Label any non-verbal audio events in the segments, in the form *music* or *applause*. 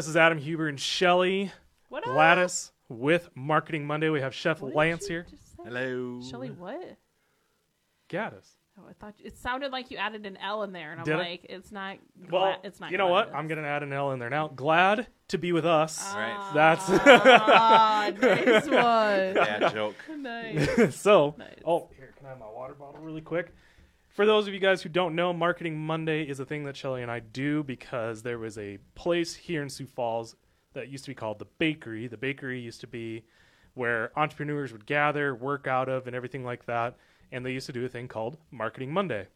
Hey everyone, this is Adam Huber and Shelly What up? Gladys with Marketing Monday. We have Chef What Lance here. Hello. Shelly, what? Gaddis. Oh, I thought it sounded like you added an L in there, and I'm Did I? like, it's not. Gla- Well, it's not. you know what? I'm going to add an L in there now. Glad to be with us. Right. That's Ah, *laughs* nice *laughs* one. Bad joke. *laughs* nice. so. Nice. Oh, here, can I have my water bottle really quick? For those of you guys who don't know, Marketing Monday is a thing that Shelly and I do because there was a place here in Sioux Falls that used to be called the Bakery. The Bakery used to be where entrepreneurs would gather, work out of, and everything like that. And they used to do a thing called Marketing Monday.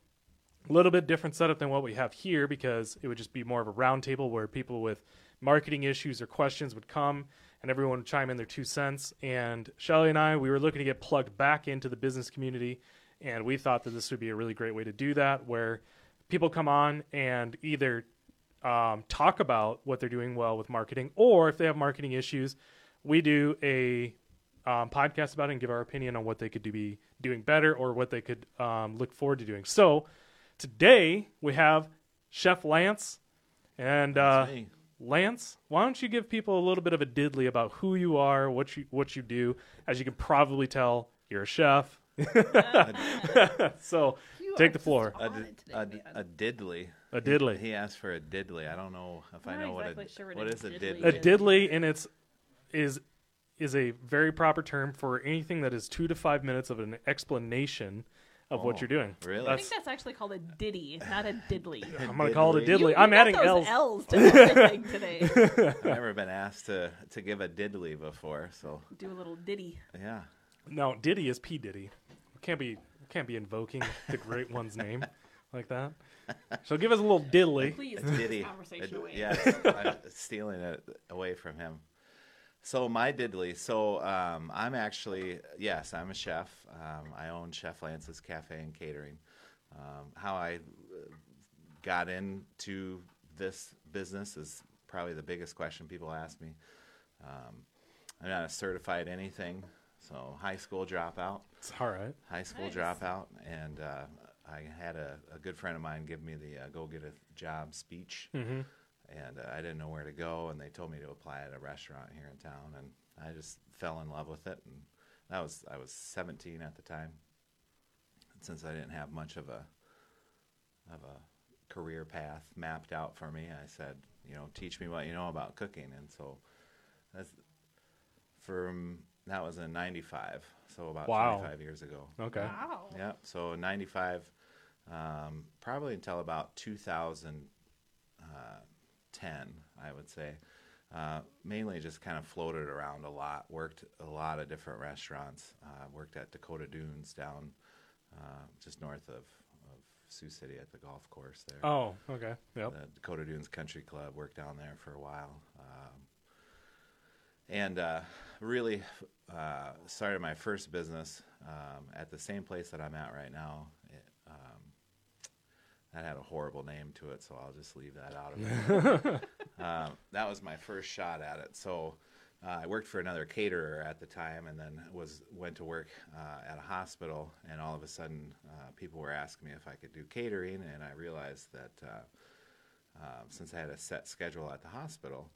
A little bit different setup than what we have here because it would just be more of a roundtable where people with marketing issues or questions would come and everyone would chime in their two cents. And Shelly and I, we were looking to get plugged back into the business community, and we thought that this would be a really great way to do that, where people come on and either um, talk about what they're doing well with marketing, or if they have marketing issues, we do a um, podcast about it and give our opinion on what they could do, be doing better or what they could um, look forward to doing. So today we have Chef Lance, and uh. Lance, why don't you give people a little bit of a diddly about who you are, what you what you do? As you can probably tell, you're a chef. *laughs* so You Take the floor. just A, on today, a, man. a diddly. a diddly. He asked for a diddly. I don't know if I'm I know exactly what a sure what what a is a diddly diddly. a diddly in its is is a very proper term for anything that is two to five minutes of an explanation of what Oh, you're doing. really? I think that's actually called a ditty, not a diddly. *laughs* I'm gonna call it a diddly. diddly. You- you I'm got adding those L's. L's to *laughs* everything today. I've never been asked to to give a diddly before, so Do a little ditty. yeah. No, Diddy is P Diddy. Can't be can't be invoking the great one's name like that. So give us a little diddly. Please A take this conversation A- away. Yes, I'm *laughs* stealing it away from him. So my diddly. So um, I'm actually yes, I'm a chef. Um, I own Chef Lance's Cafe and Catering. Um, how I uh, got into this business is probably the biggest question people ask me. Um, I'm not a certified anything, so high school dropout It's all right. high school Nice. dropout, and uh, I had a, a good friend of mine give me the uh, go get a job speech, Mm-hmm. and uh, I didn't know where to go, and they told me to apply at a restaurant here in town, and I just fell in love with it, and that was I was 17 at the time, and since I didn't have much of a of a career path mapped out for me, I said, you know, teach me what you know about cooking, and so that's from that was in '95, so about Wow. 25 years ago. Okay. Wow. Yeah, so 95, um, probably until about 2010, I would say. Uh, mainly just kind of floated around a lot, worked a lot of different restaurants. Uh, worked at Dakota Dunes down uh, just north of, of Sioux City at the golf course there Oh, okay. Yep. the Dakota Dunes Country Club. Worked down there for a while, um, and uh, really uh, started my first business um, at the same place that I'm at right now. It, um, that had a horrible name to it, so I'll just leave that out of it. *laughs* um, that was my first shot at it. So. Uh, I worked for another caterer at the time, and then was went to work uh, at a hospital. And all of a sudden, uh, people were asking me if I could do catering, and I realized that uh, um, since I had a set schedule at the hospital,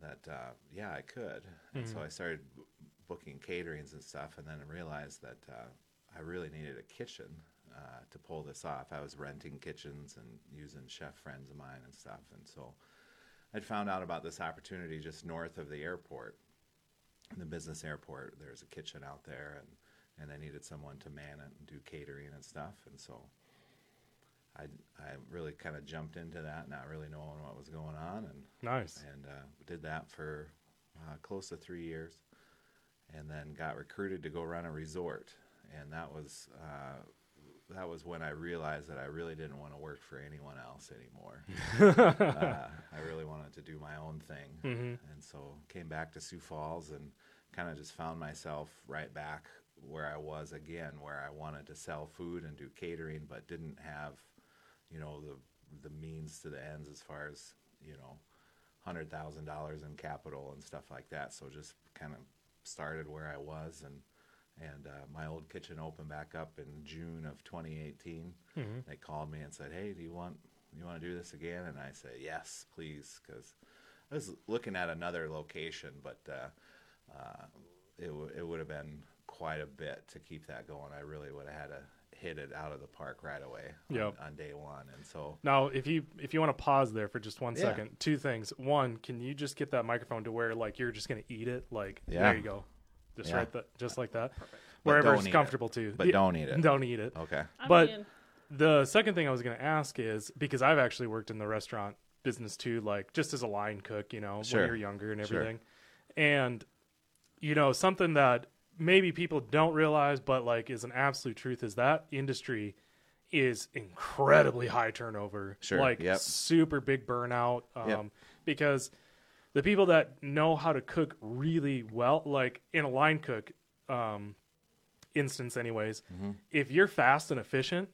that uh, yeah, I could. And so I started b- booking caterings and stuff, and then I realized that uh, I really needed a kitchen uh, to pull this off. I was renting kitchens and using chef friends of mine and stuff, and so I'd found out about this opportunity just north of the airport, the business airport. There's a kitchen out there, and and they needed someone to man it and do catering and stuff, and so. I, I really kind of jumped into that, not really knowing what was going on, and Nice. and uh, did that for uh, close to three years, and then got recruited to go run a resort, and that was uh, that was when I realized that I really didn't want to work for anyone else anymore. *laughs* uh, I really wanted to do my own thing, Mhm. and so came back to Sioux Falls and kind of just found myself right back where I was again, where I wanted to sell food and do catering, but didn't have, you know, the the means to the ends as far as you know, hundred thousand dollars in capital and stuff like that. So just kind of started where I was and and uh, my old kitchen opened back up in June of 2018. Mhm. They called me and said, "Hey, do you want you want to do this again?" And I said, "Yes, please," because I was looking at another location, but uh, uh, it w- it would have been quite a bit to keep that going. I really would have had to hit it out of the park right away on, Yep. on day one, and so Now, if you if you want to pause there for just one Yeah. second, two things. One, can you just get that microphone to where like you're just gonna eat it? Like Yeah. there you go, just Yeah. right that, just like that, But wherever don't it's eat it. comfortable to. but Yeah, don't eat it. Don't eat it. Okay. I But- mean, The second thing I was going to ask is because I've actually worked in the restaurant business too, like just as a line cook, you know, Sure. when you're younger and Sure. everything. And, you know, something that maybe people don't realize, but like is an absolute truth is that industry is incredibly high turnover. Sure. Like Yep. super big burnout. Um, Yep. Because the people that know how to cook really well, like in a line cook um, instance, anyways, Mm-hmm. if you're fast and efficient,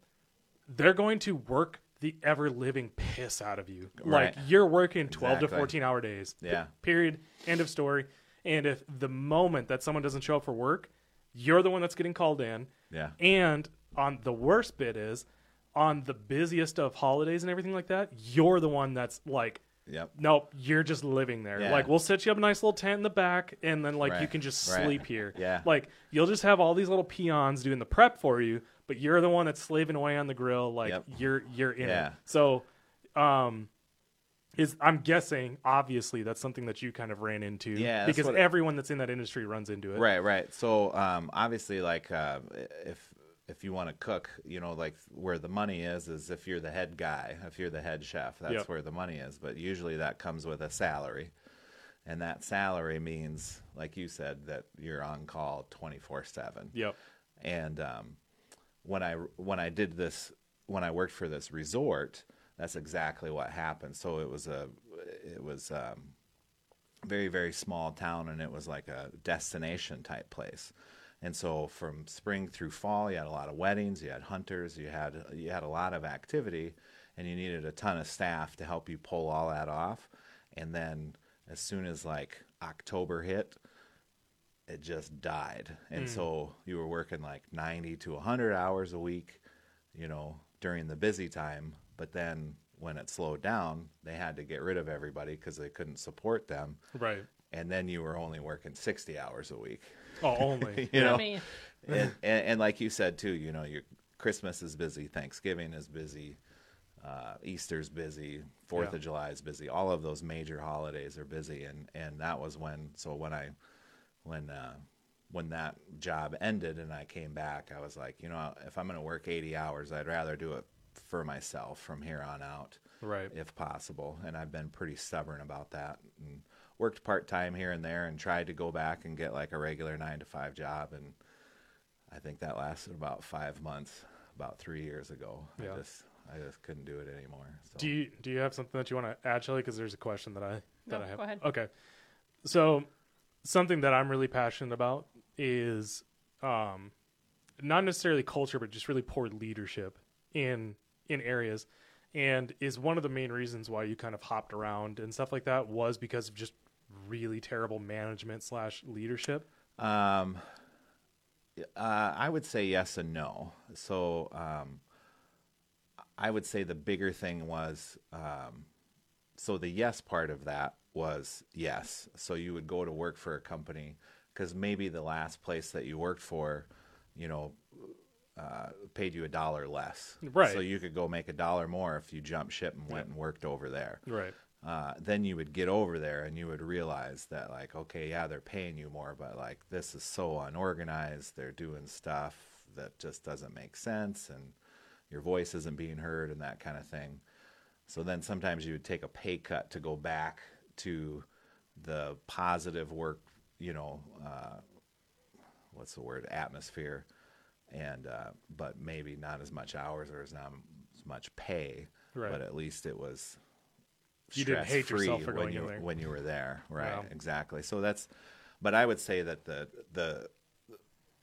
they're going to work the ever living piss out of you. Right. Like you're working 12 to 14 hour days. Yeah. Period. End of story. And if the moment that someone doesn't show up for work, you're the one that's getting called in. Yeah. And on the worst bit is on the busiest of holidays and everything like that, you're the one that's like Yep. Nope, you're just living there. Yeah. Like we'll set you up a nice little tent in the back, and then like you can just right. sleep here. Yeah. Like you'll just have all these little peons doing the prep for you, but you're the one that's slaving away on the grill. Like Yep. you're you're in Yeah. it. So, um, is I'm guessing obviously that's something that you kind of ran into. Yeah, because what- everyone that's in that industry runs into it. Right, right. So um, obviously, like uh, if if you want to cook, you know, like where the money is, is if you're the head guy, if you're the head chef, that's Yep. where the money is. But usually that comes with a salary, and that salary means, like you said, that you're on call twenty four seven. Yep. And um, when I when I did this, when I worked for this resort, that's exactly what happened. So it was a it was um, very very small town, and it was like a destination type place. And so from spring through fall, you had a lot of weddings, you had hunters, you had you had a lot of activity, and you needed a ton of staff to help you pull all that off. And then as soon as like October hit, it just died. And so you were working like 90 to 100 hours a week, you know, during the busy time. But then when it slowed down, they had to get rid of everybody because they couldn't support them. Right. And then you were only working 60 hours a week. Oh, only. *laughs* You know, I mean, and, and, and like you said too, you know, your Christmas is busy, Thanksgiving is busy, uh, Easter's busy, Fourth Yeah. of July is busy. All of those major holidays are busy, and and that was when. So when I, when uh, when that job ended and I came back, I was like, you know, if I'm going to work 80 hours, I'd rather do it for myself from here on out Right. if possible. And I've been pretty stubborn about that and worked part time here and there and tried to go back and get like a regular nine to five job. And I think that lasted about five months, about three years ago. Yeah. I just, I just couldn't do it anymore. So. Do you do you have something that you want to add, Shelly? Because there's a question that I that No, I have. go ahead. Okay, so something that I'm really passionate about is um, not necessarily culture, but just really poor leadership in in areas, and is one of the main reasons why you kind of hopped around and stuff like that was because of just really terrible management slash leadership. Um, uh, I would say yes and no. So um, I would say the bigger thing was um, so the yes part of that was yes. So you would go to work for a company because maybe the last place that you worked for, you know, uh, paid you a dollar less. Right. So you could go make a dollar more if you jumped ship and went and worked over there Right. uh, then you would get over there and you would realize that like okay yeah they're paying you more but like this is so unorganized they're doing stuff that just doesn't make sense and your voice isn't being heard and that kind of thing so then sometimes you would take a pay cut to go back to the positive work you know uh, what's the word atmosphere and uh, but maybe not as much hours or as not as much pay Right. but at least it was You didn't hate yourself for when going you in there. when you were there, right? Exactly. So that's, but I would say that the the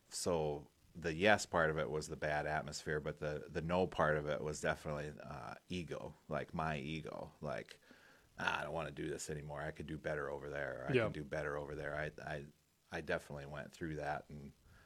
so the yes part of it was the bad atmosphere, but the the no part of it was definitely uh, ego, like my ego, like ah, I don't want to do this anymore. I could do better over there. I Yeah. can do better over there. I I I definitely went through that and